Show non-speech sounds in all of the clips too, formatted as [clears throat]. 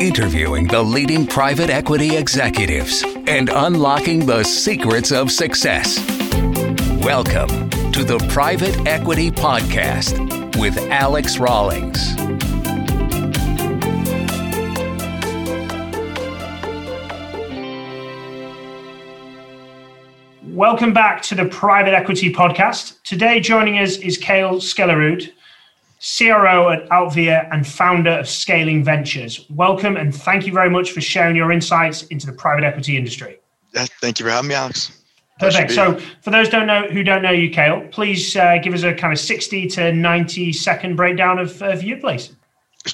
interviewing the leading private equity executives and unlocking the secrets of success. Welcome to the Private Equity Podcast with Alex Rawlings. Welcome back to the Private Equity Podcast. Today, joining us is Kjael Skaalerud, CRO at Altvia and founder of Skaling Ventures. Welcome and thank you very much for sharing your insights into the private equity industry. thank you for having me, Alex. Perfect. So, for those don't know who don't know you, Kjael, please uh, give us a kind of sixty to ninety second breakdown of, of you, please.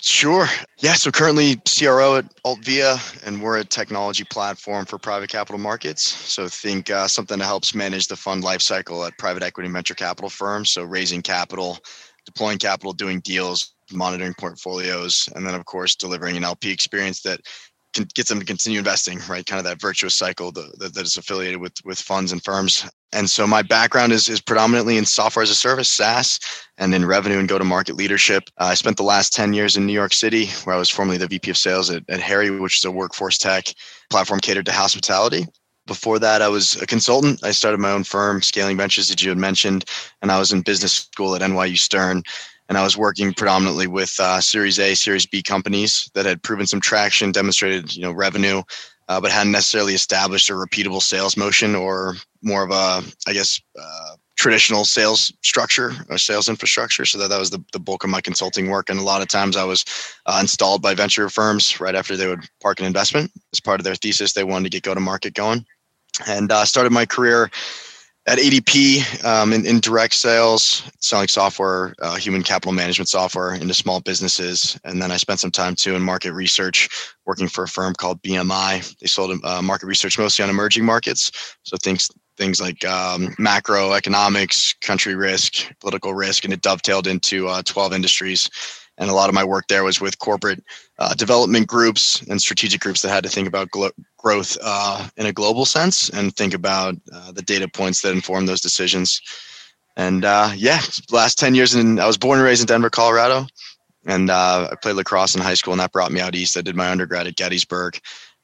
Sure. Yeah. So currently CRO at Altvia, and we're a technology platform for private capital markets. So think uh, something that helps manage the fund lifecycle at private equity and venture capital firms. So raising capital, deploying capital, doing deals, monitoring portfolios, and then of course delivering an LP experience that can, gets them to continue investing, right? Kind of that virtuous cycle that, that is affiliated with with funds and firms. And so my background is is predominantly in software as a service, SaaS, and in revenue and go to market leadership. Uh, I spent the last 10 years in New York City, where I was formerly the VP of sales at, at Harri, which is a workforce tech platform catered to hospitality. Before that, I was a consultant. I started my own firm, Skaling Ventures, that you had mentioned, and I was in business school at NYU Stern and I was working predominantly with uh, Series A, Series B companies that had proven some traction, demonstrated you know revenue, uh, but hadn't necessarily established a repeatable sales motion or more of a, I guess, uh, traditional sales structure or sales infrastructure. So that, that was the, the bulk of my consulting work. And a lot of times I was uh, installed by venture firms right after they would park an investment as part of their thesis. They wanted to get go to market going, and uh, started my career at ADP um, in, in, direct sales, selling software, uh, human capital management software into small businesses. And then I spent some time too in market research, working for a firm called BMI. They sold uh, market research mostly on emerging markets. So things things like um, macroeconomics, country risk, political risk, and it dovetailed into uh, 12 industries and a lot of my work there was with corporate uh, development groups and strategic groups that had to think about glo- growth uh, in a global sense and think about uh, the data points that inform those decisions. And uh, yeah, last 10 years, and I was born and raised in Denver, Colorado. And uh, I played lacrosse in high school, and that brought me out east. I did my undergrad at Gettysburg.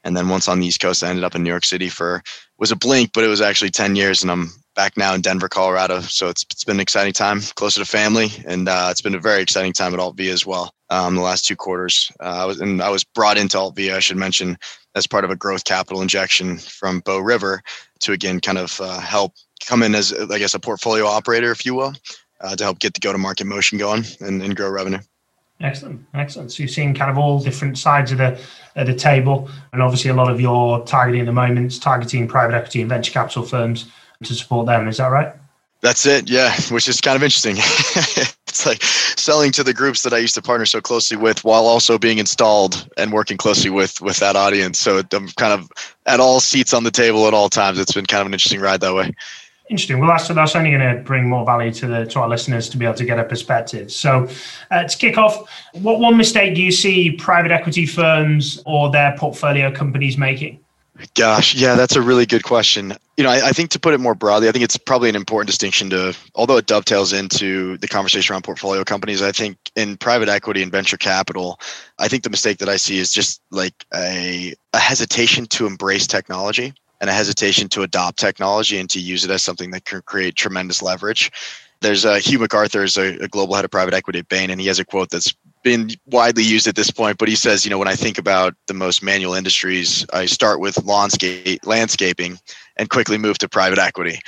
And then once on the East Coast, I ended up in New York City for was a blink, but it was actually 10 years, and I'm back now in Denver, Colorado. So it's, it's been an exciting time, closer to family, and uh, it's been a very exciting time at Altvia as well. Um, the last two quarters, uh, I was and I was brought into Altvia. I should mention as part of a growth capital injection from Bow River to again kind of uh, help come in as I guess a portfolio operator, if you will, uh, to help get the go-to-market motion going and, and grow revenue. Excellent, excellent. So you're seeing kind of all different sides of the of the table, and obviously a lot of your targeting at the moment is targeting private equity and venture capital firms to support them. Is that right? That's it. Yeah, which is kind of interesting. [laughs] it's like selling to the groups that I used to partner so closely with, while also being installed and working closely with with that audience. So I'm kind of at all seats on the table at all times. It's been kind of an interesting ride that way. Interesting. Well, that's that's only going to bring more value to the to our listeners to be able to get a perspective. So, uh, to kick off, what one mistake do you see private equity firms or their portfolio companies making? Gosh, yeah, that's a really good question. You know, I, I, think to put it more broadly, I think it's probably an important distinction to, although it dovetails into the conversation around portfolio companies, I think in private equity and venture capital, I think the mistake that I see is just like a, a hesitation to embrace technology and a hesitation to adopt technology and to use it as something that can create tremendous leverage. There's uh, Hugh MacArthur is a, a global head of private equity at Bain, and he has a quote that's been widely used at this point, but he says, you know, when I think about the most manual industries, I start with landscape, landscaping and quickly move to private equity.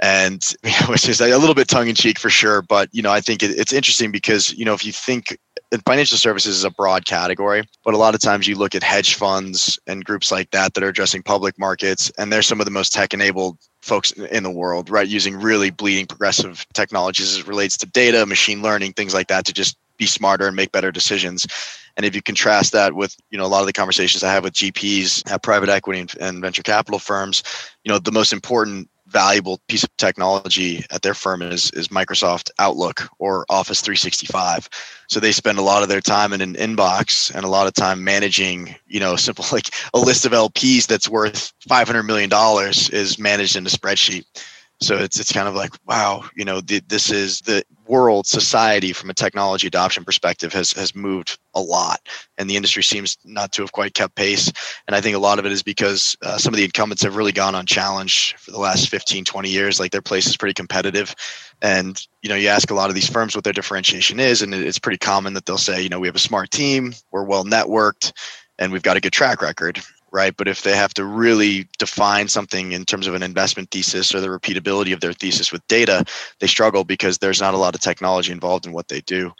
And [laughs] which is a little bit tongue in cheek for sure, but you know, I think it, it's interesting because you know, if you think financial services is a broad category, but a lot of times you look at hedge funds and groups like that that are addressing public markets, and they're some of the most tech-enabled folks in the world, right? Using really bleeding progressive technologies as it relates to data, machine learning, things like that to just be smarter and make better decisions. And if you contrast that with, you know, a lot of the conversations I have with GPs at private equity and venture capital firms, you know, the most important valuable piece of technology at their firm is is Microsoft Outlook or Office 365. So they spend a lot of their time in an inbox and a lot of time managing, you know, [laughs] simple like a list of LPs that's worth 500 million dollars is managed in a spreadsheet. So it's it's kind of like wow, you know, the, this is the world society from a technology adoption perspective has has moved a lot, and the industry seems not to have quite kept pace. And I think a lot of it is because uh, some of the incumbents have really gone unchallenged for the last 15, 20 years. Like their place is pretty competitive, and you know, you ask a lot of these firms what their differentiation is, and it's pretty common that they'll say, you know, we have a smart team, we're well networked, and we've got a good track record right? But if they have to really define something in terms of an investment thesis or the repeatability of their thesis with data, they struggle because there's not a lot of technology involved in what they do.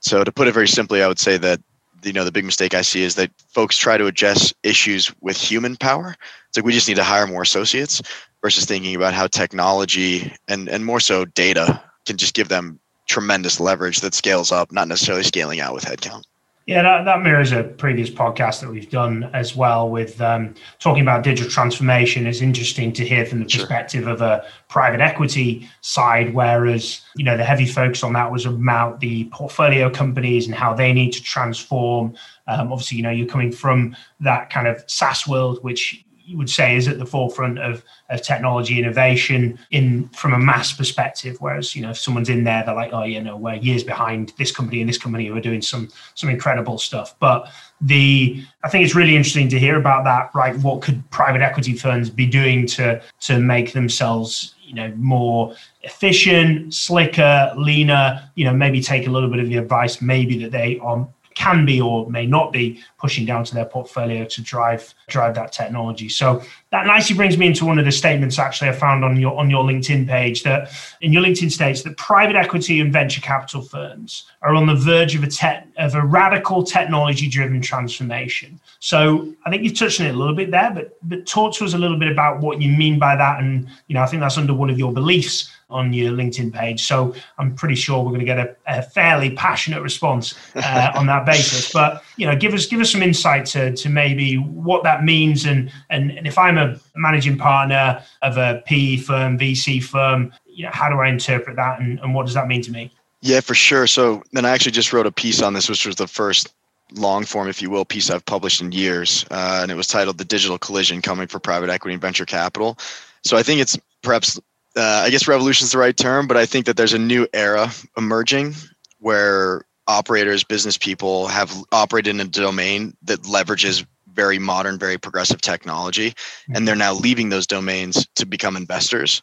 So to put it very simply, I would say that you know the big mistake I see is that folks try to address issues with human power. It's like we just need to hire more associates versus thinking about how technology and and more so data can just give them tremendous leverage that scales up, not necessarily scaling out with headcount. Yeah, that, that mirrors a previous podcast that we've done as well with um, talking about digital transformation. It's interesting to hear from the perspective sure. of a private equity side, whereas you know the heavy focus on that was about the portfolio companies and how they need to transform. Um, obviously, you know you're coming from that kind of SaaS world, which you would say is at the forefront of, of technology innovation in from a mass perspective. Whereas, you know, if someone's in there, they're like, oh, you know, we're years behind this company and this company who are doing some some incredible stuff. But the I think it's really interesting to hear about that, right? What could private equity funds be doing to to make themselves you know more efficient slicker leaner you know maybe take a little bit of the advice maybe that they are can be or may not be pushing down to their portfolio to drive drive that technology. So that nicely brings me into one of the statements actually I found on your on your LinkedIn page that in your LinkedIn states that private equity and venture capital firms are on the verge of a te- of a radical technology driven transformation. So I think you've touched on it a little bit there, but but talk to us a little bit about what you mean by that, and you know I think that's under one of your beliefs on your LinkedIn page. So I'm pretty sure we're going to get a, a fairly passionate response uh, on that basis. [laughs] But you know, give us give us some insight to, to maybe what that means, and, and and if I'm a managing partner of a PE firm, VC firm, you know, how do I interpret that, and, and what does that mean to me? Yeah, for sure. So then I actually just wrote a piece on this, which was the first long form, if you will, piece I've published in years, uh, and it was titled "The Digital Collision Coming for Private Equity and Venture Capital." So I think it's perhaps uh, I guess revolution is the right term, but I think that there's a new era emerging where operators, business people have operated in a domain that leverages very modern, very progressive technology, and they're now leaving those domains to become investors.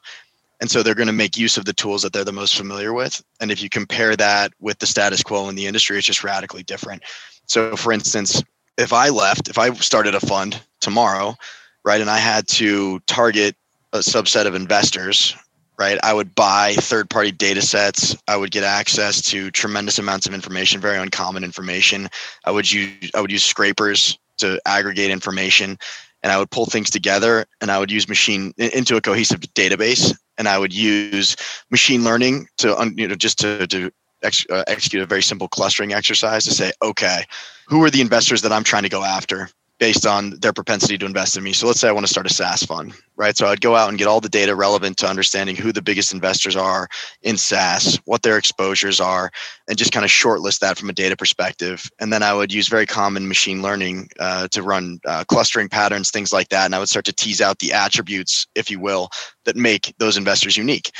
And so they're going to make use of the tools that they're the most familiar with. And if you compare that with the status quo in the industry, it's just radically different. So, for instance, if I left, if I started a fund tomorrow, right, and I had to target a subset of investors right? I would buy third party data sets. I would get access to tremendous amounts of information very uncommon information. I would use i would use scrapers to aggregate information and i would pull things together and i would use machine into a cohesive database and i would use machine learning to you know just to, to ex, uh, execute a very simple clustering exercise to say okay who are the investors that i'm trying to go after based on their propensity to invest in me. So let's say I want to start a SaaS fund, right? So I'd go out and get all the data relevant to understanding who the biggest investors are in SaaS, what their exposures are, and just kind of shortlist that from a data perspective. And then I would use very common machine learning uh, to run uh, clustering patterns, things like that. And I would start to tease out the attributes, if you will, that make those investors unique.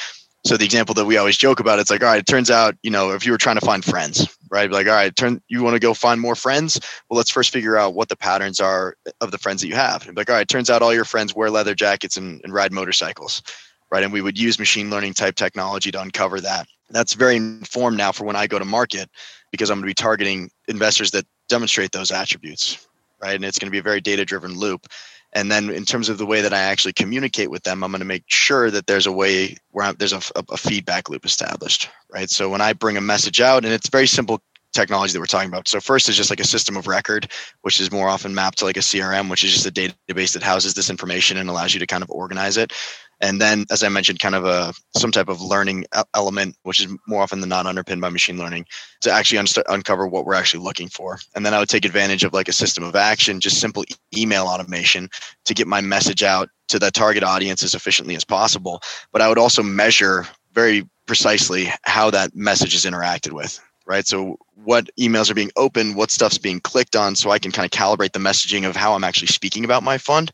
So the example that we always joke about, it's like, all right, it turns out, you know, if you were trying to find friends, right? Like, all right, turn you want to go find more friends? Well, let's first figure out what the patterns are of the friends that you have. Like, all right, turns out all your friends wear leather jackets and, and ride motorcycles, right? And we would use machine learning type technology to uncover that. That's very informed now for when I go to market because I'm going to be targeting investors that demonstrate those attributes, right? And it's going to be a very data driven loop. And then in terms of the way that I actually communicate with them, I'm going to make sure that there's a way where I'm, there's a, a, feedback loop established, right? So when I bring a message out, and it's very simple technology that we're talking about. So first is just like a system of record, which is more often mapped to like a CRM, which is just a database that houses this information and allows you to kind of organize it. And then as i mentioned kind of a some type of learning element which is more often than not underpinned by machine learning to actually un- uncover what we're actually looking for. And then i would take advantage of like a system of action just simple email automation to get my message out to the target audience as efficiently as possible. But i would also measure very precisely how that message is interacted with right so what emails are being opened what stuff's being clicked on so i can kind of calibrate the messaging of how i'm actually speaking about my fund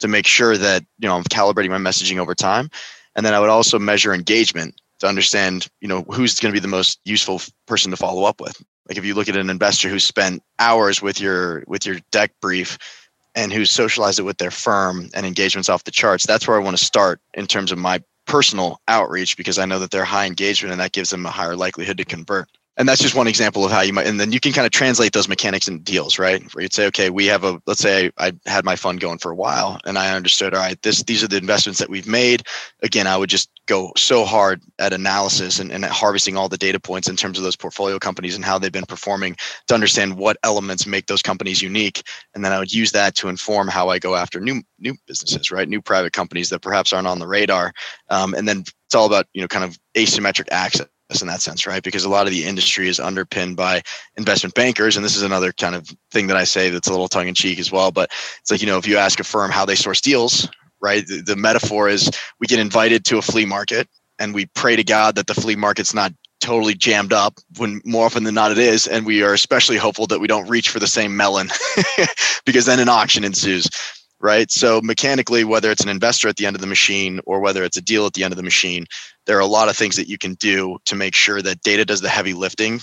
to make sure that you know I'm calibrating my messaging over time. And then I would also measure engagement to understand, you know, who's going to be the most useful person to follow up with. Like if you look at an investor who spent hours with your with your deck brief and who socialized it with their firm and engagements off the charts, that's where I want to start in terms of my personal outreach because I know that they're high engagement and that gives them a higher likelihood to convert and that's just one example of how you might and then you can kind of translate those mechanics in deals right? Where you'd say okay we have a let's say i had my fund going for a while and i understood all right this these are the investments that we've made. Again i would just go so hard at analysis and, and at harvesting all the data points in terms of those portfolio companies and how they've been performing to understand what elements make those companies unique. And then i would use that to inform how i go after new new businesses right? New private companies that perhaps aren't on the radar. Um, and then it's all about you know kind of asymmetric access in that sense, right? Because a lot of the industry is underpinned by investment bankers. And this is another kind of thing that I say that's a little tongue in cheek as well. But it's like, you know, if you ask a firm how they source deals, right? The, the metaphor is we get invited to a flea market and we pray to God that the flea market's not totally jammed up when more often than not it is. And we are especially hopeful that we don't reach for the same melon [laughs] because then an auction ensues right? So mechanically, whether it's an investor at the end of the machine or whether it's a deal at the end of the machine, there are a lot of things that you can do to make sure that data does the heavy lifting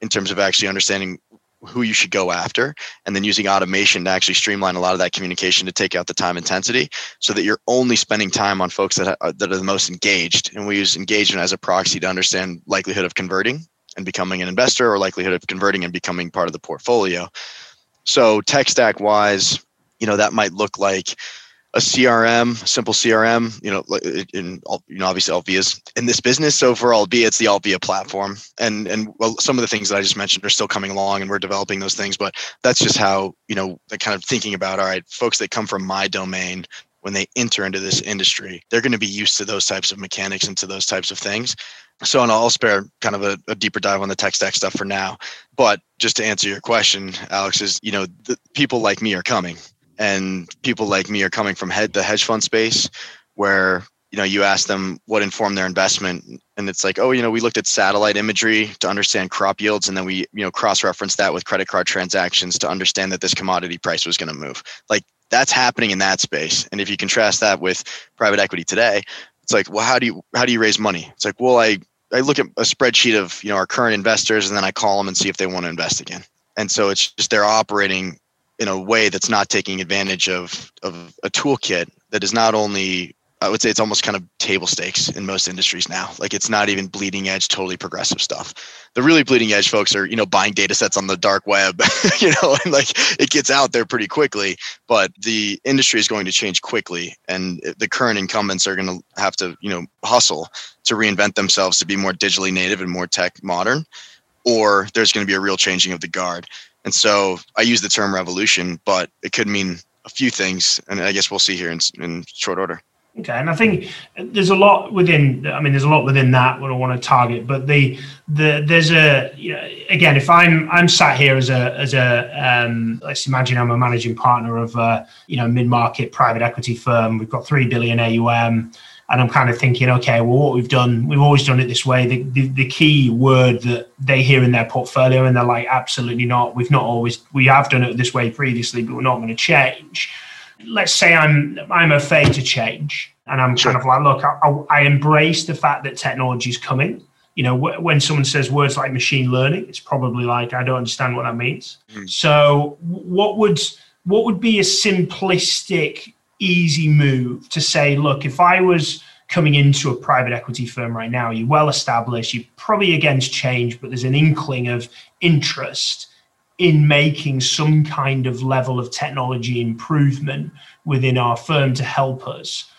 in terms of actually understanding who you should go after and then using automation to actually streamline a lot of that communication to take out the time intensity so that you're only spending time on folks that are, that are the most engaged. And we use engagement as a proxy to understand likelihood of converting and becoming an investor or likelihood of converting and becoming part of the portfolio. So tech stack wise you know that might look like a CRM, simple CRM, you know, in you know, obviously Altvia's in this business. So for Altvia, it's the Alvia platform. And and well, some of the things that I just mentioned are still coming along and we're developing those things, but that's just how, you know, kind of thinking about, all right, folks that come from my domain, when they enter into this industry, they're going to be used to those types of mechanics and to those types of things. So, and I'll spare kind of a, a, deeper dive on the tech stack stuff for now. But just to answer your question, Alex, is you know, people like me are coming and people like me are coming from head the hedge fund space where you know you ask them what informed their investment and it's like oh you know we looked at satellite imagery to understand crop yields and then we you know cross reference that with credit card transactions to understand that this commodity price was going to move. Like that's happening in that space. And if you contrast that with private equity today it's like well how do you how do you raise money? It's like well i i look at a spreadsheet of you know our current investors and then i call them and see if they want to invest again. And so it's just they're operating in a way that's not taking advantage of of a toolkit that is not only I would say it's almost kind of table stakes in most industries now. Like it's not even bleeding edge, totally progressive stuff. The really bleeding edge folks are, you know, buying data sets on the dark web, [laughs] you know, and like it gets out there pretty quickly. But the industry is going to change quickly, and the current incumbents are going to have to, you know, hustle to reinvent themselves to be more digitally native and more tech modern, or there's going to be a real changing of the guard. And so I use the term revolution, but it could mean a few things. And I guess we'll see here in, in short order. Okay, and I think there's a lot within. I mean, there's a lot within that what I want to target. But the the there's a you know, again, if I'm I'm sat here as a as a um, let's imagine I'm a managing partner of a you know mid market private equity firm. We've got three billion AUM and I'm kind of thinking, okay, well, what we've done, we've always done it this way. The, the, the, key word that they hear in their portfolio, and they're like, absolutely not. We've not always, we have done it this way previously, but we're not going to change. Let's say I'm I'm afraid to change, and I'm sure. kind of like, look, I, I, embrace the fact that technology is coming. You know, when someone says words like machine learning, it's probably like I don't understand what that means. Mm. So, what would what would be a simplistic easy move to say, look, if I was coming into a private equity firm right now, you're well established, you're probably against change, but there's an inkling of interest in making some kind of level of technology improvement within our firm to help us.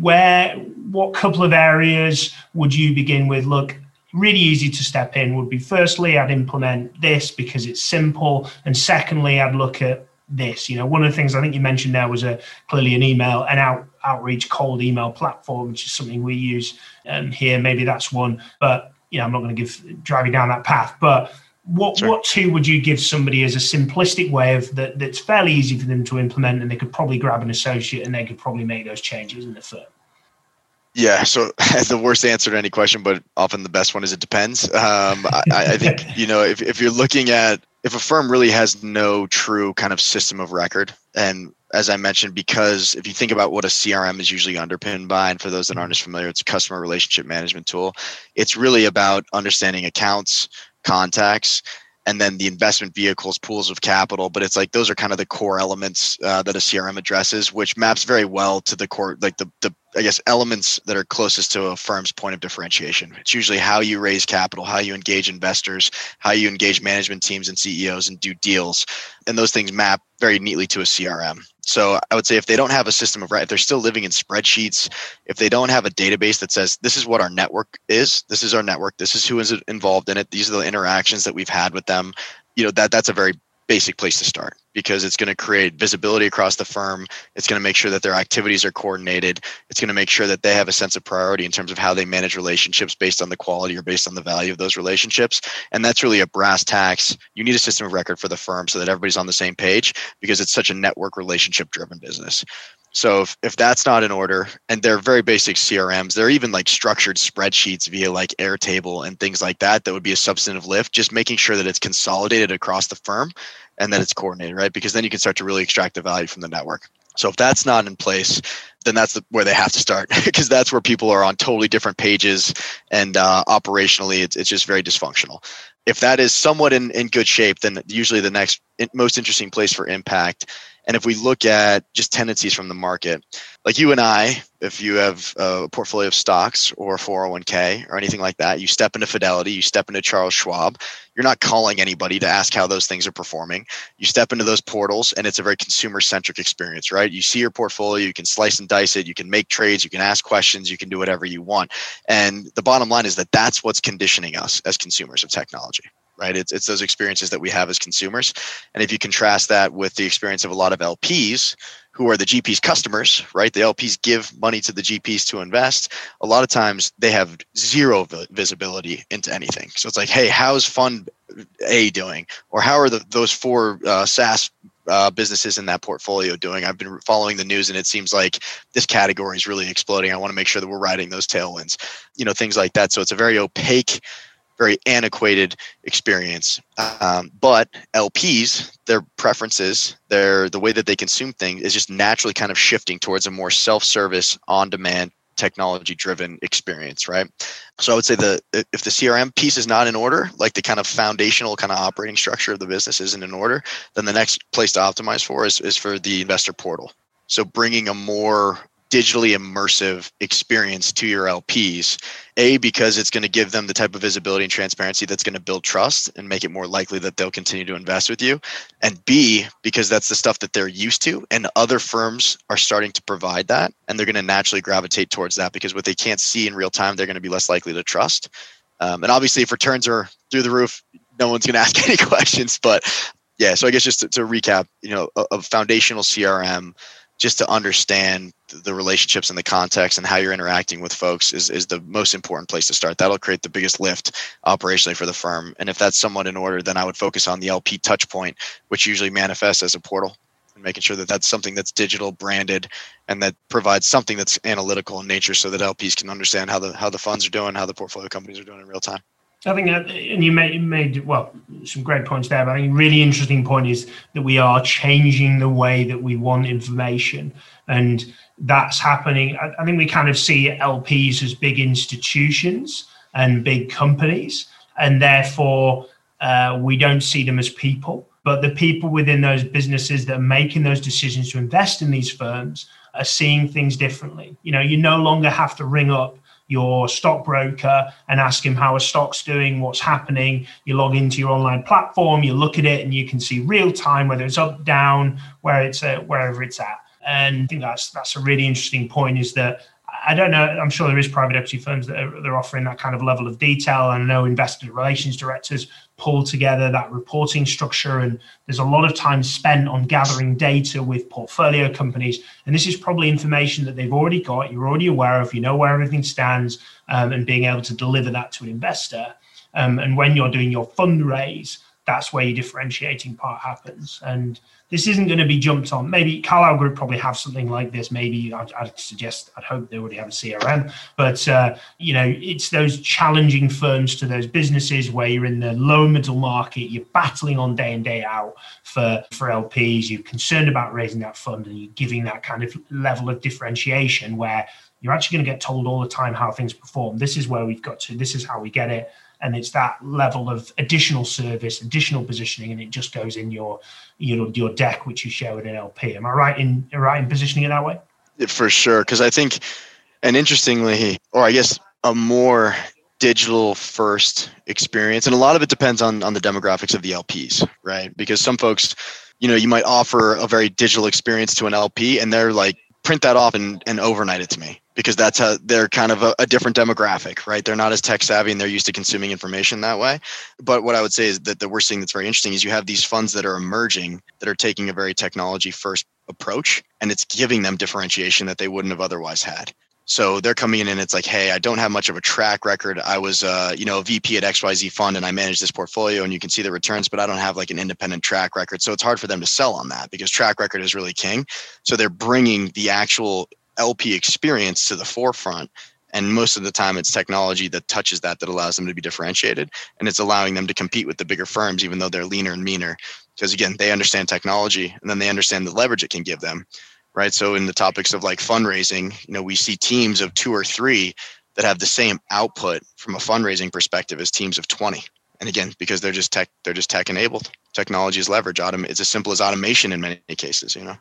Where, what couple of areas would you begin with? Look, really easy to step in would be firstly, I'd implement this because it's simple. And secondly, I'd look at this. You know, one of the things I think you mentioned there was a clearly an email, an out outreach cold email platform, which is something we use um, here. Maybe that's one, but you know, I'm not going to give drive you down that path. But what sure. what two would you give somebody as a simplistic way of that that's fairly easy for them to implement, and they could probably grab an associate and they could probably make those changes in the firm. Yeah, so [laughs] the worst answer to any question, but often the best one is it depends. Um, I, I, think [laughs] you know if, if you're looking at if a firm really has no true kind of system of record and as I mentioned, because if you think about what a CRM is usually underpinned by, and for those that aren't as familiar, it's a customer relationship management tool. It's really about understanding accounts, contacts, and then the investment vehicles, pools of capital. But it's like those are kind of the core elements uh, that a CRM addresses, which maps very well to the core, like the the I guess elements that are closest to a firm's point of differentiation. It's usually how you raise capital, how you engage investors, how you engage management teams and CEOs and do deals. And those things map very neatly to a CRM. So I would say if they don't have a system of right, if they're still living in spreadsheets, if they don't have a database that says this is what our network is, this is our network, this is who is involved in it, these are the interactions that we've had with them, you know, that that's a very basic place to start because it's going to create visibility across the firm. It's going to make sure that their activities are coordinated. It's going to make sure that they have a sense of priority in terms of how they manage relationships based on the quality or based on the value of those relationships. And that's really a brass tacks. You need a system of record for the firm so that everybody's on the same page because it's such a network relationship driven business. So if, if that's not in order, and they're very basic CRMs, they're even like structured spreadsheets via like Airtable and things like that, that would be a substantive lift, just making sure that it's consolidated across the firm and that it's coordinated, right? Because then you can start to really extract the value from the network. So if that's not in place, then that's the, where they have to start [laughs] because that's where people are on totally different pages and uh, operationally it's, it's just very dysfunctional. If that is somewhat in, in good shape, then usually the next most interesting place for impact and if we look at just tendencies from the market, like you and I, if you have a portfolio of stocks or 401k or anything like that, you step into Fidelity, you step into Charles Schwab, you're not calling anybody to ask how those things are performing. You step into those portals and it's a very consumer centric experience, right? You see your portfolio, you can slice and dice it, you can make trades, you can ask questions, you can do whatever you want. And the bottom line is that that's what's conditioning us as consumers of technology right? It's, it's those experiences that we have as consumers. And if you contrast that with the experience of a lot of LPs who are the GP's customers, right? The LPs give money to the GPs to invest. A lot of times they have zero visibility into anything. So it's like, hey, how's fund A doing? Or how are the, those four uh, SaaS uh, businesses in that portfolio doing? I've been following the news and it seems like this category is really exploding. I want to make sure that we're riding those tailwinds, you know, things like that. So it's a very opaque very antiquated experience. Um, but LPs, their preferences, their the way that they consume things is just naturally kind of shifting towards a more self-service, on-demand, technology-driven experience, right? So I would say the if the CRM piece is not in order, like the kind of foundational kind of operating structure of the business isn't in order, then the next place to optimize for is, is for the investor portal. So bringing a more digitally immersive experience to your LPs. A, because it's going to give them the type of visibility and transparency that's going to build trust and make it more likely that they'll continue to invest with you. And B, because that's the stuff that they're used to. And other firms are starting to provide that. And they're going to naturally gravitate towards that because what they can't see in real time, they're going to be less likely to trust. Um, and obviously, if returns are through the roof, no one's going [laughs] to ask any questions. But yeah, so I guess just to, to recap, you know, a, a foundational CRM just to understand the relationships and the context and how you're interacting with folks is, is the most important place to start. That'll create the biggest lift operationally for the firm. And if that's somewhat in order, then I would focus on the LP touch point, which usually manifests as a portal and making sure that that's something that's digital branded and that provides something that's analytical in nature so that LPs can understand how the, how the funds are doing, how the portfolio companies are doing in real time. I think, that, and you made, made well some great points there. But I think a really interesting point is that we are changing the way that we want information, and that's happening. I, I think we kind of see LPs as big institutions and big companies, and therefore uh, we don't see them as people. But the people within those businesses that are making those decisions to invest in these firms are seeing things differently. You know, you no longer have to ring up your stockbroker and ask him how a stock's doing, what's happening. You log into your online platform, you look at it, and you can see real time whether it's up, down, where it's at, wherever it's at. And I think that's that's a really interesting point. Is that I don't know. I'm sure there is private equity firms that are, they're offering that kind of level of detail. And I know investor relations directors pull together that reporting structure. And there's a lot of time spent on gathering data with portfolio companies. And this is probably information that they've already got, you're already aware of, you know where everything stands, um, and being able to deliver that to an investor. Um, and when you're doing your fundraise, that's where your differentiating part happens. And this isn't going to be jumped on. Maybe Carlyle Group probably have something like this. Maybe I'd, I'd suggest, I'd hope they already have a CRM. But uh, you know, it's those challenging firms to those businesses where you're in the low middle market, you're battling on day in day out for for LPs. You're concerned about raising that fund, and you're giving that kind of level of differentiation where you're actually going to get told all the time how things perform. This is where we've got to. This is how we get it and it's that level of additional service, additional positioning, and it just goes in your your, your deck, which you share with an LP. Am I right in right in positioning it that way? For sure, because I think, and interestingly, or I guess a more digital first experience, and a lot of it depends on on the demographics of the LPs, right? Because some folks, you know, you might offer a very digital experience to an LP, and they're like, print that off and, and overnight it to me because that's how they're kind of a, a, different demographic, right? They're not as tech savvy and they're used to consuming information that way. But what I would say is that the worst thing that's very interesting is you have these funds that are emerging that are taking a very technology first approach and it's giving them differentiation that they wouldn't have otherwise had. So they're coming in and it's like, hey, I don't have much of a track record. I was, uh, you know, a VP at XYZ fund and I manage this portfolio and you can see the returns, but I don't have like an independent track record. So it's hard for them to sell on that because track record is really king. So they're bringing the actual LP experience to the forefront. And most of the time, it's technology that touches that that allows them to be differentiated. And it's allowing them to compete with the bigger firms, even though they're leaner and meaner. Because again, they understand technology and then they understand the leverage it can give them. Right. So, in the topics of like fundraising, you know, we see teams of two or three that have the same output from a fundraising perspective as teams of 20 and again because they're just tech they're just tech enabled technology is leverage autom- it's as simple as automation in many cases you know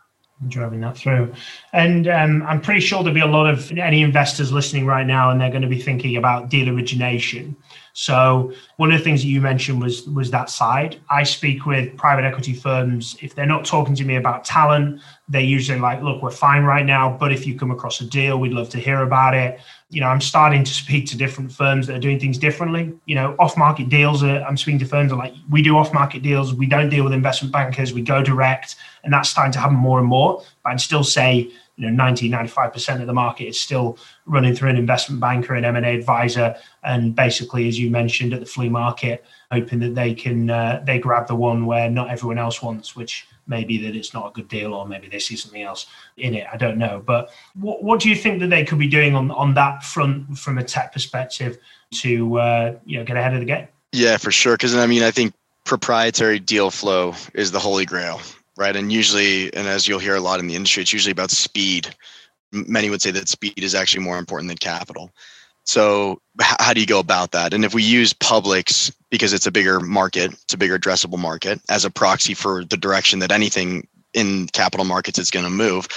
driving that through. And um, I'm pretty sure there'll be a lot of any investors listening right now, and they're going to be thinking about deal origination. So one of the things that you mentioned was was that side. I speak with private equity firms. If they're not talking to me about talent, they're usually like, "Look, we're fine right now, but if you come across a deal, we'd love to hear about it." You know, I'm starting to speak to different firms that are doing things differently. You know, off-market deals. Are, I'm speaking to firms that like we do off-market deals. We don't deal with investment bankers. We go direct, and that's starting to happen more and more. But I'd still say you know 90 95% of the market is still running through an investment banker and m&a advisor and basically as you mentioned at the flea market hoping that they can uh, they grab the one where not everyone else wants which may be that it's not a good deal or maybe they see something else in it. I don't know. But what, what do you think that they could be doing on on that front from a tech perspective to uh, you know get ahead of the game? Yeah for sure. Because i mean i think proprietary deal flow is the holy grail right? And usually, and as you'll hear a lot in the industry, it's usually about speed. Many would say that speed is actually more important than capital. So, how do you go about that? And if we use Publix because it's a bigger market, it's a bigger addressable market as a proxy for the direction that anything in capital markets is going to move,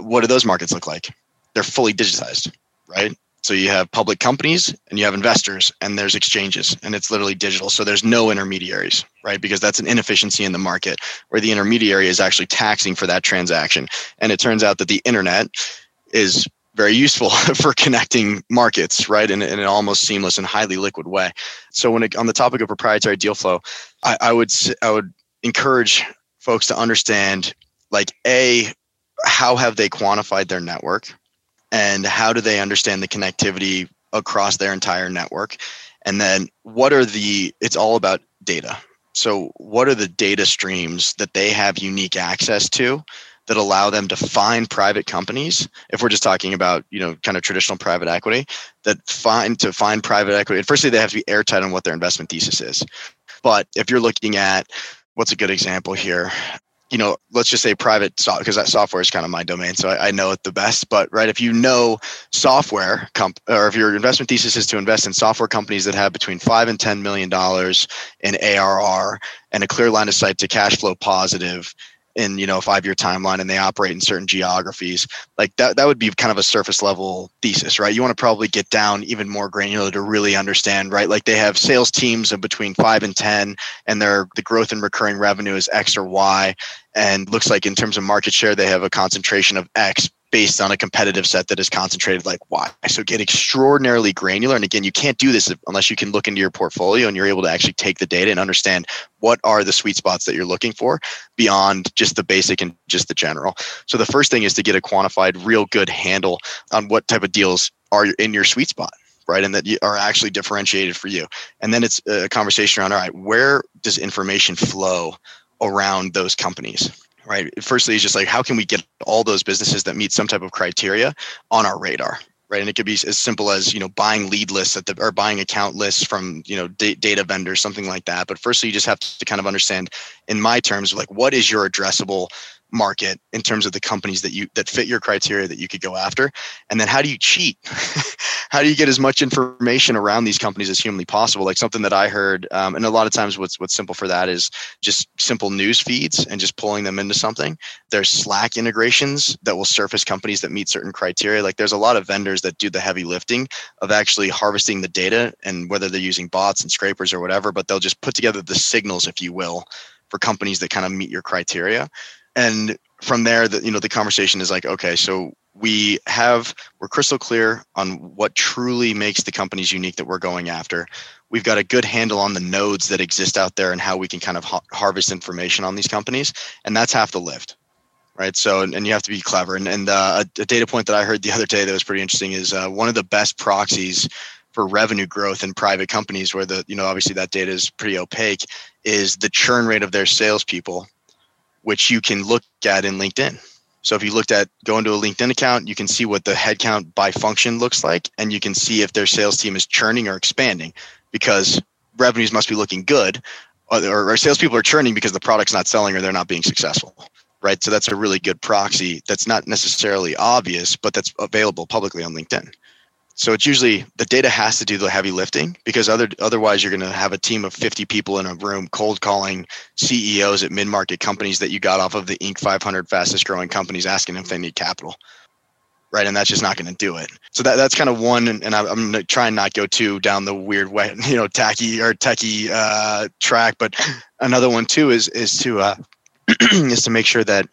what do those markets look like? They're fully digitized, right? So you have public companies and you have investors and there's exchanges and it's literally digital. So there's no intermediaries, right? Because that's an inefficiency in the market where the intermediary is actually taxing for that transaction. And it turns out that the internet is very useful [laughs] for connecting markets, right? In, in, an almost seamless and highly liquid way. So when it, on the topic of proprietary deal flow, I, I would I would encourage folks to understand like a how have they quantified their network and how do they understand the connectivity across their entire network? And then what are the it's all about data. So what are the data streams that they have unique access to that allow them to find private companies? If we're just talking about you know kind of traditional private equity that find to find private equity firstly they have to be airtight on what their investment thesis is. But if you're looking at what's a good example here you know, let's just say private software, because that software is kind of my domain, so I, I, know it the best. But right, if you know software, comp- or if your investment thesis is to invest in software companies that have between five and ten million dollars in ARR and a clear line of sight to cash flow positive, in you know a five year timeline and they operate in certain geographies like that that would be kind of a surface level thesis right? You want to probably get down even more granular to really understand right? Like they have sales teams of between 5 and 10 and their the growth in recurring revenue is x or y and looks like in terms of market share they have a concentration of x based on a competitive set that is concentrated like why so get extraordinarily granular and again you can't do this unless you can look into your portfolio and you're able to actually take the data and understand what are the sweet spots that you're looking for beyond just the basic and just the general so the first thing is to get a quantified real good handle on what type of deals are in your sweet spot right? And that are actually differentiated for you. And then it's a conversation around, all right, where does information flow around those companies? Right. Firstly, it's just like how can we get all those businesses that meet some type of criteria on our radar? right? And it could be as simple as you know buying lead lists at the or buying account lists from you know d- data vendors, something like that. But firstly, you just have to kind of understand, in my terms, like what is your addressable market in terms of the companies that you that fit your criteria that you could go after? And then how do you cheat? [laughs] How do you get as much information around these companies as humanly possible? Like something that i heard um, and a lot of times what's what's simple for that is just simple news feeds and just pulling them into something. There's slack integrations that will surface companies that meet certain criteria. Like there's a lot of vendors that do the heavy lifting of actually harvesting the data and whether they're using bots and scrapers or whatever but they'll just put together the signals if you will for companies that kind of meet your criteria and from there the you know the conversation is like okay so we have we're crystal clear on what truly makes the companies unique that we're going after. We've got a good handle on the nodes that exist out there and how we can kind of ha- harvest information on these companies and that's half the lift right? So and, and you have to be clever. And, and uh, a, a, data point that i heard the other day that was pretty interesting is uh, one of the best proxies for revenue growth in private companies where the you know obviously that data is pretty opaque is the churn rate of their salespeople which you can look at in LinkedIn. So if you looked at going to a LinkedIn account, you can see what the headcount by function looks like, and you can see if their sales team is churning or expanding because revenues must be looking good, or, or salespeople are churning because the product's not selling or they're not being successful, right? So that's a really good proxy that's not necessarily obvious, but that's available publicly on LinkedIn. So it's usually the data has to do the heavy lifting because other otherwise you're going to have a team of 50 people in a room cold calling CEOs at mid-market companies that you got off of the Inc. 500 fastest growing companies asking if they need capital. Right, and that's just not going to do it. So that, that's kind of one, and, and I'm going to not go too down the weird way, [laughs] you know, tacky or techie uh, track. But another one too is is to uh, [clears throat] is to make sure that,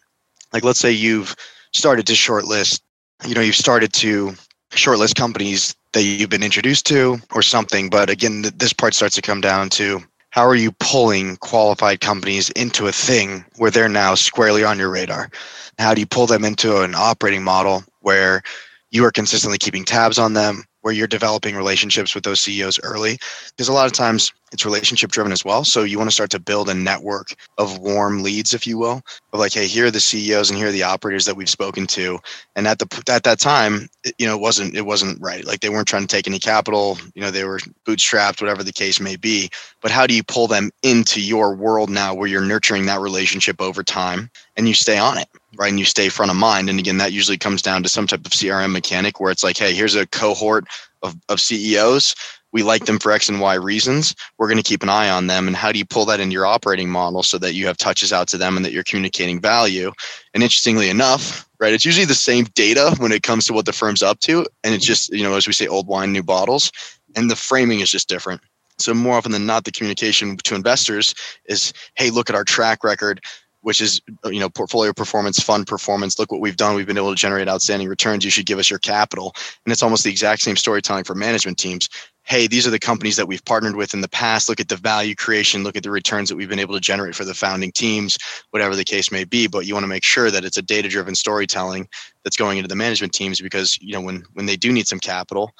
like, let's say you've started to shortlist, you know, you've started to shortlist companies that you've been introduced to or something. But again, this part starts to come down to how are you pulling qualified companies into a thing where they're now squarely on your radar? How do you pull them into an operating model where you are consistently keeping tabs on them, where you're developing relationships with those CEOs early? Because a lot of times it's relationship driven as well. So you want to start to build a network of warm leads, if you will, of like, hey, here are the CEOs and here are the operators that we've spoken to. And at the at that time, you know, it wasn't it wasn't right. Like they weren't trying to take any capital. You know, they were bootstrapped, whatever the case may be. But how do you pull them into your world now, where you're nurturing that relationship over time, and you stay on it, right? And you stay front of mind. And again, that usually comes down to some type of CRM mechanic where it's like, hey, here's a cohort of, of CEOs we like them for X and Y reasons. We're going to keep an eye on them. And how do you pull that into your operating model so that you have touches out to them and that you're communicating value? And interestingly enough, right, it's usually the same data when it comes to what the firm's up to. And it's just, you know, as we say, old wine, new bottles. And the framing is just different. So more often than not, the communication to investors is, hey, look at our track record which is you know portfolio performance fund performance. Look what we've done. We've been able to generate outstanding returns. You should give us your capital. And it's almost the exact same storytelling for management teams. Hey these are the companies that we've partnered with in the past. Look at the value creation. Look at the returns that we've been able to generate for the founding teams whatever the case may be. But you want to make sure that it's a data driven storytelling that's going into the management teams because you know when when they do need some capital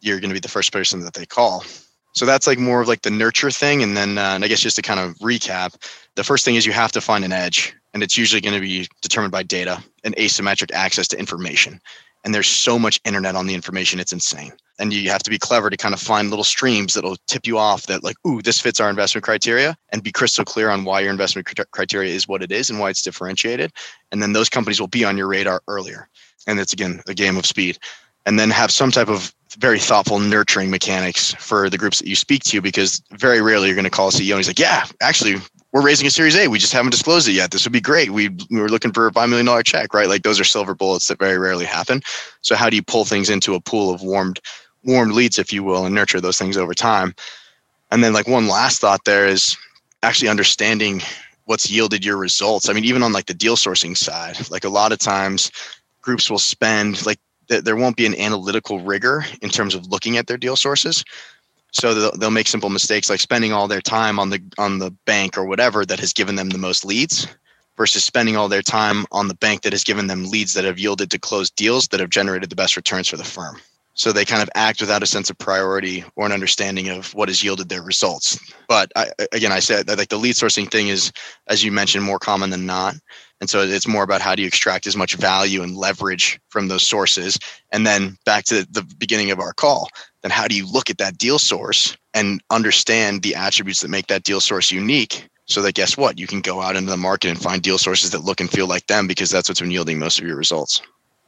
you're going to be the first person that they call so that's like more of like the nurture thing. And then uh, and I guess just to kind of recap, the first thing is you have to find an edge, and it's usually going to be determined by data and asymmetric access to information. And there's so much internet on the information, it's insane. And you have to be clever to kind of find little streams that'll tip you off that, like, ooh, this fits our investment criteria, and be crystal clear on why your investment criteria is what it is and why it's differentiated. And then those companies will be on your radar earlier. And it's again a game of speed. And then have some type of very thoughtful nurturing mechanics for the groups that you speak to because very rarely you're going to call a CEO and he's like, yeah, actually, we're raising a series A. We just haven't disclosed it yet. This would be great. We, we were looking for a $5 million check, right? Like those are silver bullets that very rarely happen. So how do you pull things into a pool of warmed, warmed leads, if you will, and nurture those things over time? And then like one last thought there is actually understanding what's yielded your results. I mean, even on like the deal sourcing side, like a lot of times groups will spend like there won't be an analytical rigor in terms of looking at their deal sources. So they'll, they'll make simple mistakes like spending all their time on the on the bank or whatever that has given them the most leads versus spending all their time on the bank that has given them leads that have yielded to closed deals that have generated the best returns for the firm. So they kind of act without a sense of priority or an understanding of what has yielded their results. But I, again, I said that like the lead sourcing thing is, as you mentioned, more common than not. And so it's more about how do you extract as much value and leverage from those sources. And then back to the beginning of our call, then how do you look at that deal source and understand the attributes that make that deal source unique so that guess what you can go out into the market and find deal sources that look and feel like them because that's what's been yielding most of your results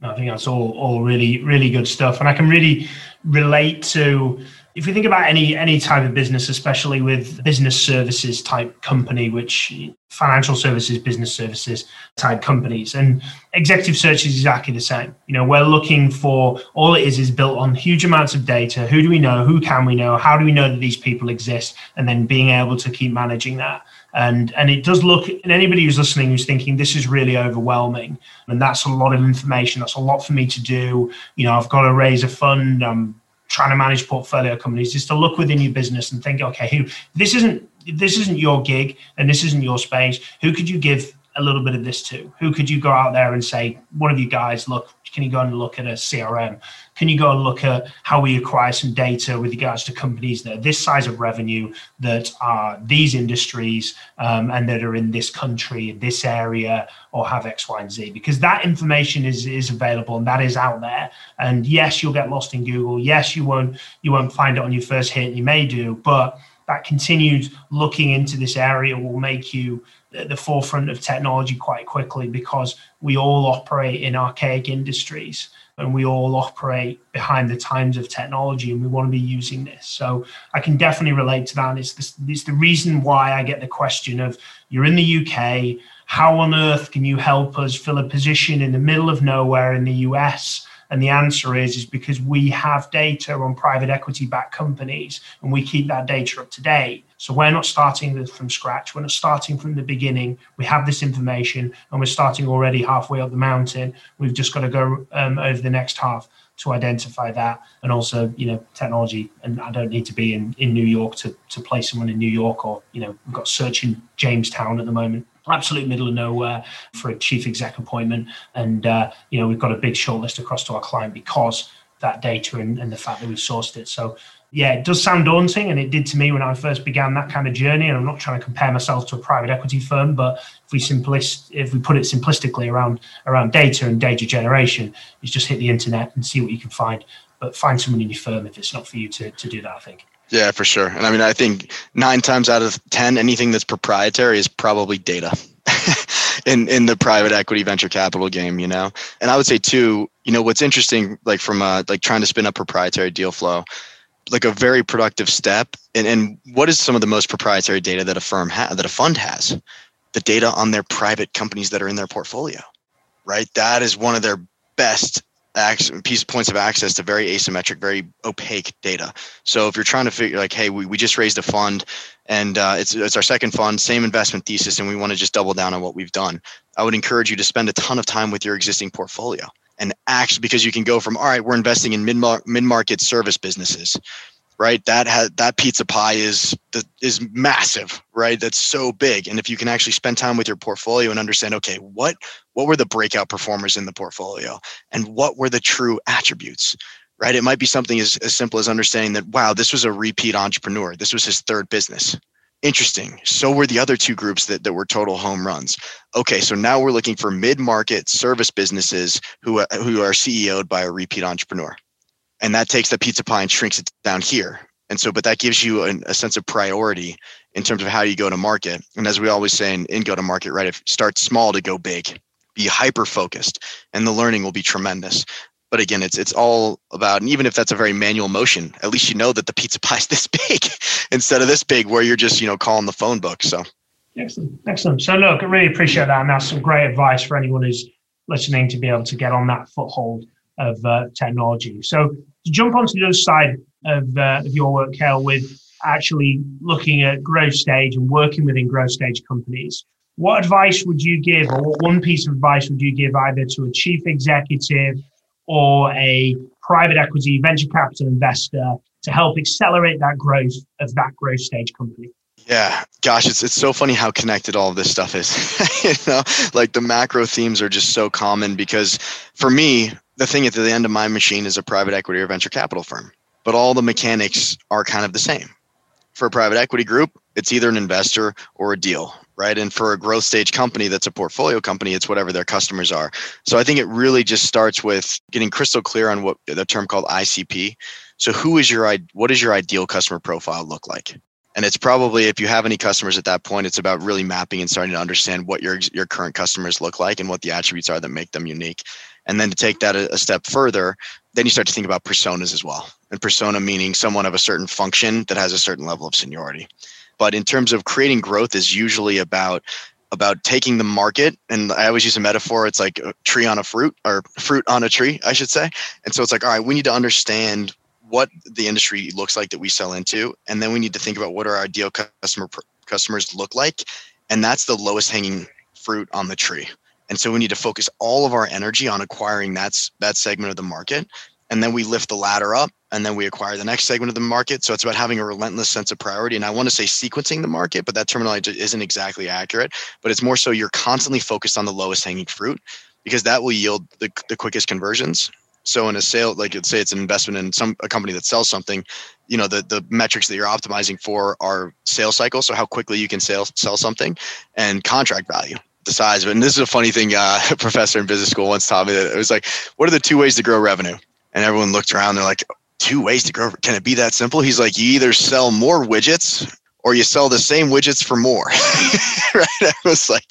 I think that's all all really really good stuff, and I can really relate to if you think about any any type of business, especially with business services type company, which financial services, business services type companies, and executive search is exactly the same. You know, we're looking for all it is is built on huge amounts of data. Who do we know? Who can we know? How do we know that these people exist? And then being able to keep managing that and and it does look and anybody who's listening who's thinking this is really overwhelming and that's a lot of information that's a lot for me to do you know i've got to raise a fund i'm trying to manage portfolio companies is to look within your business and think okay who this isn't this isn't your gig and this isn't your space who could you give a little bit of this to? Who could you go out there and say, one of you guys, look, can you go and look at a CRM? Can you go and look at how we acquire some data with regards to companies that are this size of revenue, that are these industries, um, and that are in this country, this area, or have X, Y, and Z? Because that information is is available and that is out there. And yes, you'll get lost in Google. Yes, you won't you won't find it on your first hit. You may do, but that continued looking into this area will make you at the forefront of technology quite quickly because we all operate in archaic industries and we all operate behind the times of technology and we want to be using this. So i can definitely relate to that. It's, this, it's the reason why i get the question of you're in the uk how on earth can you help us fill a position in the middle of nowhere in the us and the answer is, is because we have data on private equity backed companies and we keep that data up to date. So we're not starting from scratch. We're not starting from the beginning. We have this information and we're starting already halfway up the mountain. We've just got to go um, over the next half to identify that and also you know technology and i don't need to be in in new york to to place someone in new york or you know we've got search in jamestown at the moment absolute middle of nowhere for a chief exec appointment. And, uh, you know, we've got a big shortlist across to our client because that data and, and, the fact that we've sourced it. So, yeah, it does sound daunting, and it did to me when I first began that kind of journey. And I'm not trying to compare myself to a private equity firm, but if we simplist, if we put it simplistically around around data and data generation, is just hit the internet and see what you can find. But find someone in your firm if it's not for you to to do that. I think. Yeah, for sure. And I mean, I think nine times out of 10, anything that's proprietary is probably data [laughs] in, in the private equity venture capital game, you know? And I would say too, you know, what's interesting, like from uh, like trying to spin up proprietary deal flow, like a very productive step. And, and what is some of the most proprietary data that a firm has, that a fund has? The data on their private companies that are in their portfolio, right? That is one of their best piece points of access to very asymmetric, very opaque data. So if you're trying to figure like, hey, we, we just raised a fund and uh, it's, it's our second fund, same investment thesis, and we want to just double down on what we've done. I would encourage you to spend a ton of time with your existing portfolio and act because you can go from, all right, we're investing in mid mid-market service businesses right? That has that pizza pie is that is massive right? That's so big. And if you can actually spend time with your portfolio and understand okay what what were the breakout performers in the portfolio? And what were the true attributes right? It might be something as, as simple as understanding that wow this was a repeat entrepreneur. This was his third business. Interesting. So were the other two groups that, that were total home runs. Okay so now we're looking for mid-market service businesses who, who are ceo'd by a repeat entrepreneur and that takes the pizza pie and shrinks it down here. And so but that gives you an, a sense of priority in terms of how you go to market. And as we always say in, in go to market right if start small to go big be hyper focused and the learning will be tremendous. But again it's it's all about and even if that's a very manual motion at least you know that the pizza [laughs] pie is this big [laughs] instead of this big where you're just you know calling the phone book so. Excellent. Excellent. So look i really appreciate that and that's some great advice for anyone who's listening to be able to get on that foothold of uh, technology. So to jump onto the other side of, uh, of your work, Kjael, with actually looking at growth stage and working within growth stage companies, what advice would you give, or what one piece of advice would you give either to a chief executive or a private equity venture capital investor to help accelerate that growth of that growth stage company? Yeah, gosh, it's it's so funny how connected all of this stuff is. [laughs] you know, like the macro themes are just so common because for me, the thing at the end of my machine is a private equity or venture capital firm, but all the mechanics are kind of the same. For a private equity group, it's either an investor or a deal, right? And for a growth stage company that's a portfolio company, it's whatever their customers are. So I think it really just starts with getting crystal clear on what the term called ICP. So who is your what does your ideal customer profile look like? And it's probably if you have any customers at that point, it's about really mapping and starting to understand what your your current customers look like and what the attributes are that make them unique. And then to take that a, a step further, then you start to think about personas as well. And persona meaning someone of a certain function that has a certain level of seniority. But in terms of creating growth is usually about about taking the market and i always use a metaphor it's like a tree on a fruit or fruit on a tree i should say and so it's like all right we need to understand what the industry looks like that we sell into and then we need to think about what our ideal customer customers look like and that's the lowest hanging fruit on the tree and so we need to focus all of our energy on acquiring that, that segment of the market. And then we lift the ladder up and then we acquire the next segment of the market. So it's about having a relentless sense of priority. And I want to say sequencing the market, but that terminology isn't exactly accurate. But it's more so you're constantly focused on the lowest hanging fruit because that will yield the, the quickest conversions. So in a sale, like let's say it's an investment in some a company that sells something, you know, the the metrics that you're optimizing for are sales cycle. So how quickly you can sell sell something and contract value the size of it. And this is a funny thing. Uh, a [laughs] professor in business school once taught me that it was like, what are the two ways to grow revenue? And everyone looked around. They're like, two ways to grow. Can it be that simple? He's like, you either sell more widgets or you sell the same widgets for more. [laughs] right? I was like,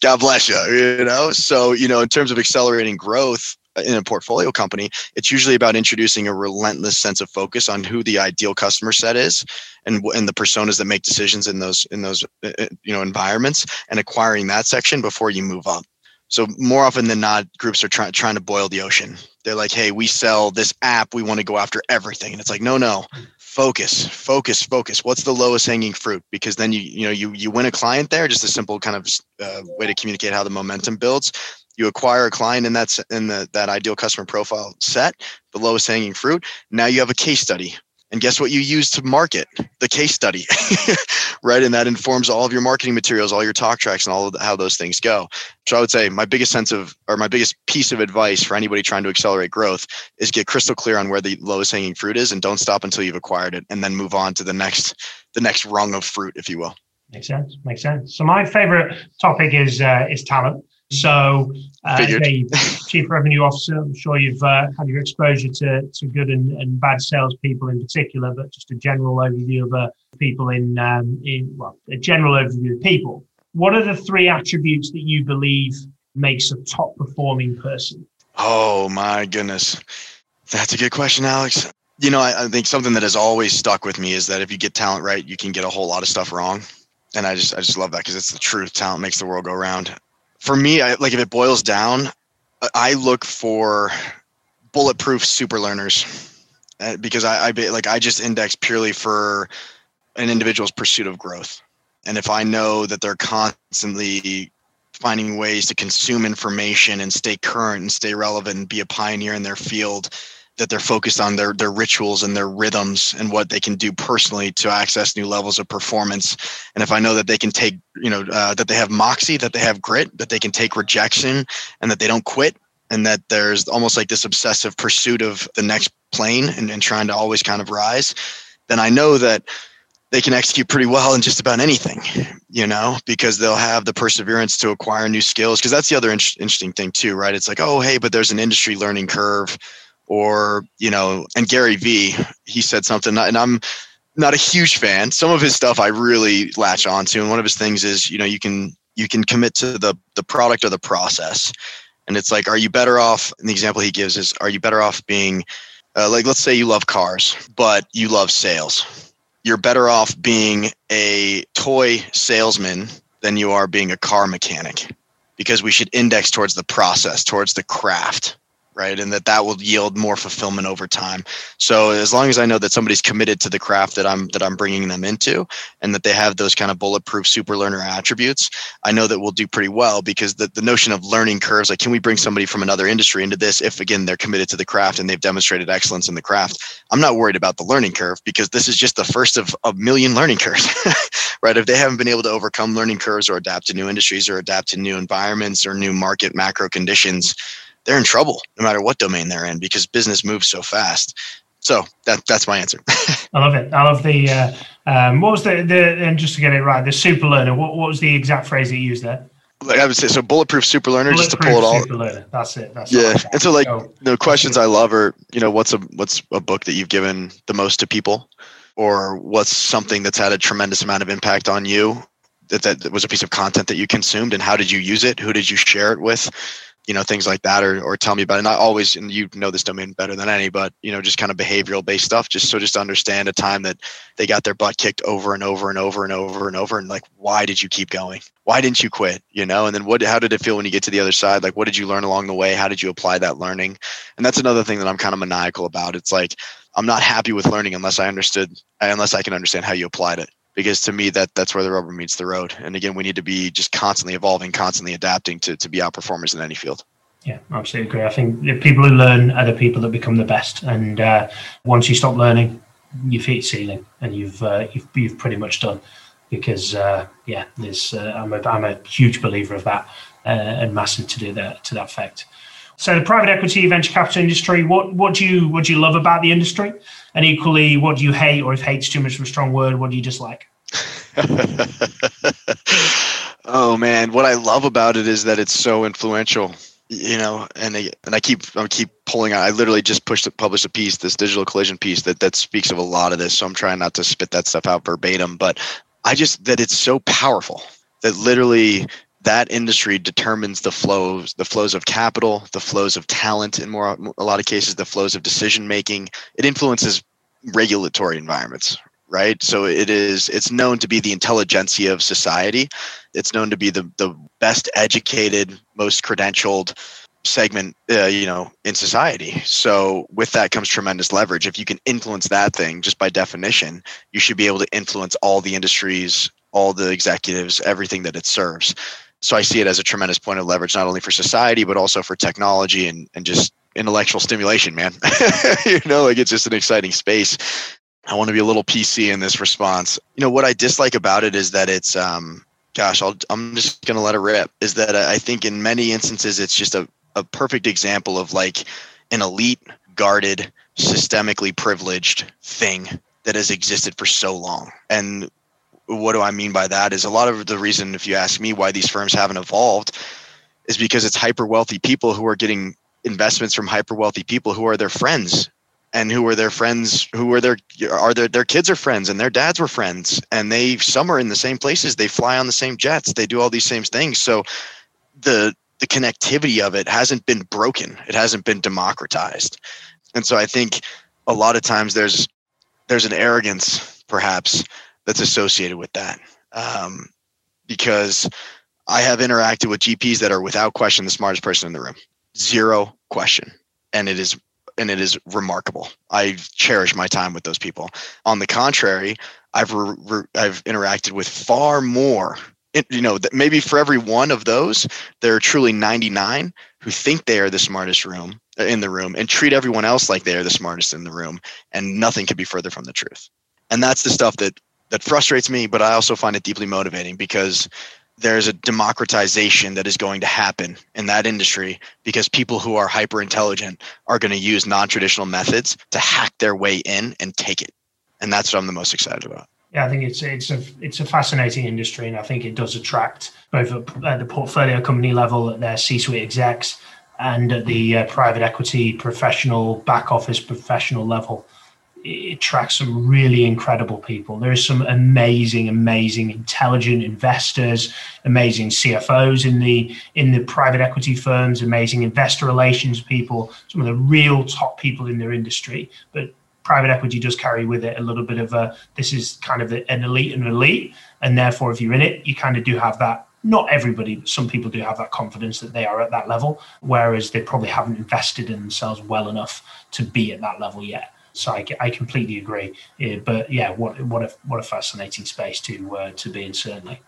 God bless you. You know. So you know, in terms of accelerating growth, in a portfolio company, it's usually about introducing a relentless sense of focus on who the ideal customer set is and and the personas that make decisions in those in those uh, uh, you know environments and acquiring that section before you move up. So more often than not, groups are trying trying to boil the ocean. They're like, "Hey, we sell this app. We want to go after everything," and it's like, "No, no, focus, focus, focus. What's the lowest hanging fruit? Because then you you know you you win a client there. Just a simple kind of uh, way to communicate how the momentum builds you acquire a client in that in the, that ideal customer profile set, the lowest hanging fruit. Now you have a case study. And guess what you use to market the case study, [laughs] right? And that informs all of your marketing materials, all your talk tracks, and all of how those things go. So I would say my biggest sense of, or my biggest piece of advice for anybody trying to accelerate growth is get crystal clear on where the lowest hanging fruit is, and don't stop until you've acquired it, and then move on to the next, the next rung of fruit, if you will. Makes sense. Makes sense. So my favorite topic is uh, is talent. So, uh, a chief revenue officer, I'm sure you've uh, had your exposure to, to good and, and bad salespeople in particular, but just a general overview of uh, people in, um, in, well, a general overview of people. What are the three attributes that you believe makes a top performing person? Oh, my goodness. That's a good question, Alex. You know, I, I think something that has always stuck with me is that if you get talent right, you can get a whole lot of stuff wrong and I just I just love that because it's the truth. Talent makes the world go round for me, I, like if it boils down, I look for bulletproof super learners uh, because I, I like I just index purely for an individual's pursuit of growth. And if I know that they're constantly finding ways to consume information and stay current and stay relevant and be a pioneer in their field, that they're focused on their their rituals and their rhythms and what they can do personally to access new levels of performance and if i know that they can take you know uh, that they have moxie that they have grit that they can take rejection and that they don't quit and that there's almost like this obsessive pursuit of the next plane and, and trying to always kind of rise then i know that they can execute pretty well in just about anything, you know, because they'll have the perseverance to acquire new skills. Because that's the other in- interesting thing, too, right? It's like, oh, hey, but there's an industry learning curve or you know and gary vee he said something and i'm not a huge fan. Some of his stuff i really latch onto and one of his things is you know you can you can commit to the the product or the process. And it's like are you better off and the example he gives is are you better off being uh, like let's say you love cars but you love sales. You're better off being a toy salesman than you are being a car mechanic because we should index towards the process towards the craft right? And that that will yield more fulfillment over time. So as long as i know that somebody's committed to the craft that i'm that i'm bringing them into and that they have those kind of bulletproof super learner attributes i know that we'll do pretty well because the, the notion of learning curves like can we bring somebody from another industry into this if again they're committed to the craft and they've demonstrated excellence in the craft? I'm not worried about the learning curve because this is just the first of a million learning curves [laughs] right? If they haven't been able to overcome learning curves or adapt to new industries or adapt to new environments or new market macro conditions they're in trouble no matter what domain they're in because business moves so fast. So that that's my answer. [laughs] I love it. I love the uh, um, what was the the and just to get it right, the super learner. What, what was the exact phrase that you used there? Like I would say, so bulletproof super learner, bulletproof just to pull it all. Super learner. That's it. That's yeah. And so, like, so, the questions I love are, you know, what's a what's a book that you've given the most to people, or what's something that's had a tremendous amount of impact on you, that that was a piece of content that you consumed, and how did you use it? Who did you share it with? You know things like that or, or tell me about it. And i always and you know this domain better than any but you know just kind of behavioral based stuff just so just to understand a time that they got their butt kicked over and over and over and over and over and like why did you keep going? Why didn't you quit? You know and then what how did it feel when you get to the other side? Like what did you learn along the way? How did you apply that learning? And that's another thing that i'm kind of maniacal about. It's like i'm not happy with learning unless i understood unless i can understand how you applied it because to me that that's where the rubber meets the road. And again, we need to be just constantly evolving, constantly adapting to to be outperformers in any field. Yeah, absolutely agree. I think the people who learn are the people that become the best. And uh, once you stop learning, you've hit ceiling, and you've uh, you've you've pretty much done. Because uh, yeah, there's uh, I'm a I'm a huge believer of that, uh, and massive to do that to that effect. So the private equity venture capital industry, what what do you what do you love about the industry? And equally, what do you hate, or if hate's too much of a strong word, what do you dislike? [laughs] oh man, what I love about it is that it's so influential. You know, and I, and I keep I keep pulling out. I literally just pushed published a piece, this digital collision piece that that speaks of a lot of this. So I'm trying not to spit that stuff out verbatim, but I just that it's so powerful that literally that industry determines the flows the flows of capital the flows of talent in more a lot of cases the flows of decision making. It influences regulatory environments right? So it is it's known to be the intelligentsia of society. It's known to be the the best educated most credentialed segment uh, you know in society. So with that comes tremendous leverage. If you can influence that thing just by definition you should be able to influence all the industries all the executives everything that it serves so I see it as a tremendous point of leverage, not only for society, but also for technology and, and just intellectual stimulation, man. [laughs] you know, like it's just an exciting space. I want to be a little PC in this response. You know, what I dislike about it is that it's, um, gosh, I'll, I'm just going to let it rip, is that I think in many instances it's just a, a perfect example of like an elite, guarded, systemically privileged thing that has existed for so long. And what do I mean by that? Is a lot of the reason, if you ask me, why these firms haven't evolved, is because it's hyper wealthy people who are getting investments from hyper wealthy people who are their friends. And who are their friends who are their are their their kids are friends and their dads were friends. And they some are in the same places. They fly on the same jets. They do all these same things. So the the connectivity of it hasn't been broken. It hasn't been democratized. And so i think a lot of times there's there's an arrogance perhaps that's associated with that. Um, because I have interacted with GPs that are without question the smartest person in the room, zero question, and it is and it is remarkable. I cherish my time with those people. On the contrary, I've re, re, I've interacted with far more. You know, maybe for every one of those, there are truly 99 who think they are the smartest room uh, in the room and treat everyone else like they are the smartest in the room, and nothing could be further from the truth. And that's the stuff that that frustrates me, but I also find it deeply motivating because there's a democratization that is going to happen in that industry because people who are hyper intelligent are going to use non-traditional methods to hack their way in and take it. And that's what i'm the most excited about. Yeah i think it's it's a it's a fascinating industry and i think it does attract both at the portfolio company level at their c-suite execs and at the uh, private equity professional back office professional level it attracts some really incredible people. There is some amazing, amazing, intelligent investors, amazing CFOs in the in the private equity firms, amazing investor relations people, some of the real top people in their industry. But private equity does carry with it a little bit of a this is kind of an elite and elite, and therefore if you're in it, you kind of do have that. Not everybody, but some people do have that confidence that they are at that level, whereas they probably haven't invested in themselves well enough to be at that level yet. So I, I completely agree. Yeah, but yeah, what what a what a fascinating space to uh, to be in certainly.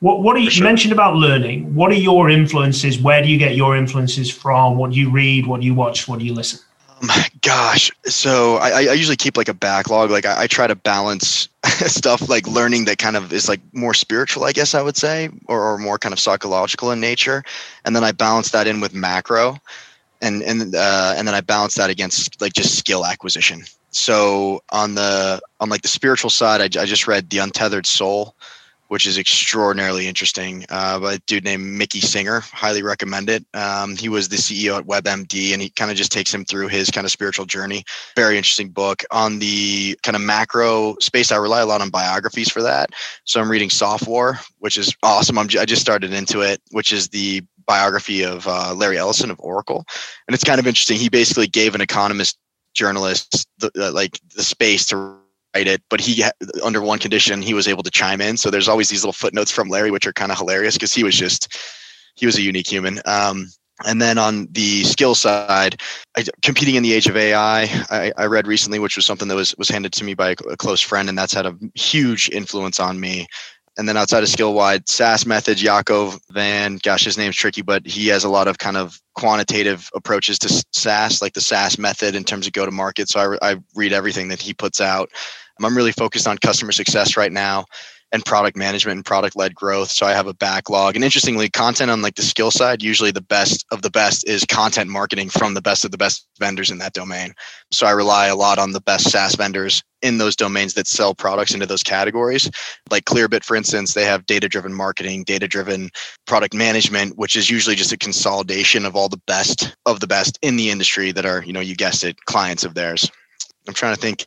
What what are you, sure. you, mentioned about learning? What are your influences? Where do you get your influences from? What do you read? What do you watch? What do you listen? Um, gosh, so I, I usually keep like a backlog. Like I, I try to balance [laughs] stuff like learning that kind of is like more spiritual, I guess I would say, or, or more kind of psychological in nature, and then I balance that in with macro and and uh, and then I balance that against like just skill acquisition. So on the on like the spiritual side, I, I just read The Untethered Soul, which is extraordinarily interesting uh, by a dude named Mickey Singer. Highly recommend it. Um, he was the CEO at WebMD, and he kind of just takes him through his kind of spiritual journey. Very interesting book. On the kind of macro space, I rely a lot on biographies for that. So I'm reading Softwar, which is awesome. I'm, I just started into it, which is the biography of uh, Larry Ellison of Oracle, and it's kind of interesting. He basically gave an economist journalist the, uh, like the space to write it, but he under one condition he was able to chime in. So there's always these little footnotes from Larry, which are kind of hilarious because he was just he was a unique human. Um, and then on the skill side, I, competing in the age of AI, I, I, read recently, which was something that was was handed to me by a, a close friend, and that's had a huge influence on me. And then outside of skill wide, SaaS methods, Jacco Van, gosh, his name's tricky, but he has a lot of kind of quantitative approaches to SaaS, like the SaaS method in terms of go to market. So I, I read everything that he puts out. I'm really focused on customer success right now and product management and product led growth. So I have a backlog. And interestingly, content on like the skill side, usually the best of the best is content marketing from the best of the best vendors in that domain. So I rely a lot on the best SaaS vendors in those domains that sell products into those categories. Like Clearbit, for instance, they have data driven marketing, data driven product management, which is usually just a consolidation of all the best of the best in the industry that are, you know, you guessed it, clients of theirs. I'm trying to think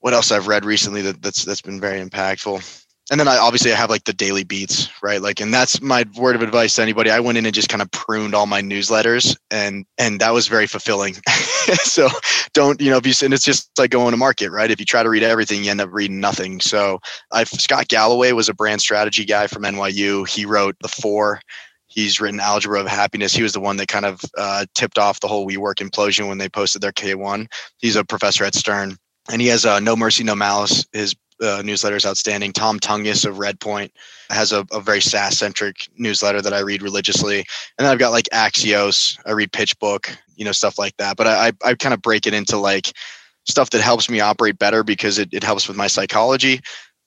what else I've read recently that, that's that's been very impactful and then I obviously I have like the daily beats, right? Like, and that's my word of advice to anybody. I went in and just kind of pruned all my newsletters, and and that was very fulfilling. [laughs] so don't you know if you and it's just like going to market, right? If you try to read everything, you end up reading nothing. So I've Scott Galloway was a brand strategy guy from NYU. He wrote the four. He's written Algebra of Happiness. He was the one that kind of uh, tipped off the whole WeWork implosion when they posted their K1. He's a professor at Stern and he has uh, No Mercy, No Malice. His uh, newsletter is outstanding. Tom Tunguz of Redpoint has a, a very SaaS centric newsletter that I read religiously. And then I've got like Axios, I read PitchBook, you know, stuff like that. But I, I, I kind of break it into like stuff that helps me operate better because it, it helps with my psychology,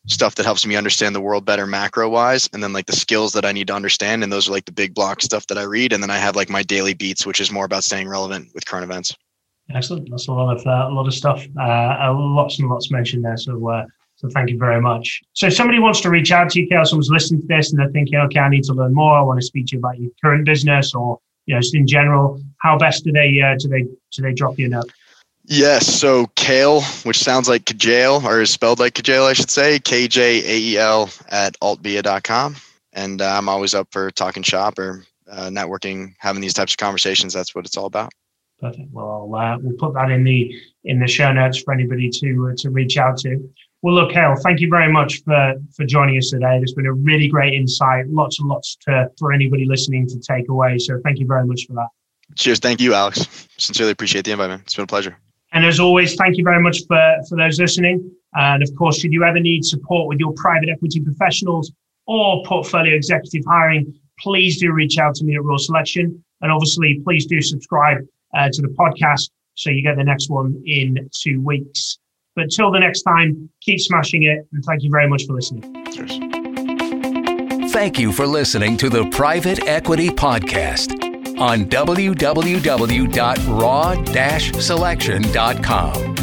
stuff that helps me understand the world better macro wise, and then like the skills that I need to understand. And those are like the big block stuff that I read. And then I have like my daily beats, which is more about staying relevant with current events. Excellent. That's a lot of uh, a lot of stuff. Uh, lots and lots mentioned there. So uh, so thank you very much. So if somebody wants to reach out to you, Kjael, someone's listening to this and they're thinking, okay, I need to learn more. I want to speak to you about your current business or you know, just in general. How best do they uh, do they do they drop you a note? Yes. So Cale, which sounds like Kjael or is spelled like Kjael, I should say, K J A E L at altvia.com. And uh, I'm always up for talking shop or uh, networking, having these types of conversations. That's what it's all about. Perfect. Well, uh, we'll put that in the in the show notes for anybody to uh, to reach out to. Well, look, Kjael, thank you very much for, for joining us today. There's been a really great insight, lots and lots to, for anybody listening to take away. So thank you very much for that. Cheers. Thank you, Alex. Sincerely appreciate the invite, man. It's been a pleasure. And as always, thank you very much for, for those listening. And of course, should you ever need support with your private equity professionals or portfolio executive hiring, please do reach out to me at Raw Selection. And obviously, please do subscribe uh, to the podcast so you get the next one in two weeks. But till the next time, keep smashing it. And thank you very much for listening. Cheers. Thank you for listening to the Private Equity Podcast on www.raw-selection.com.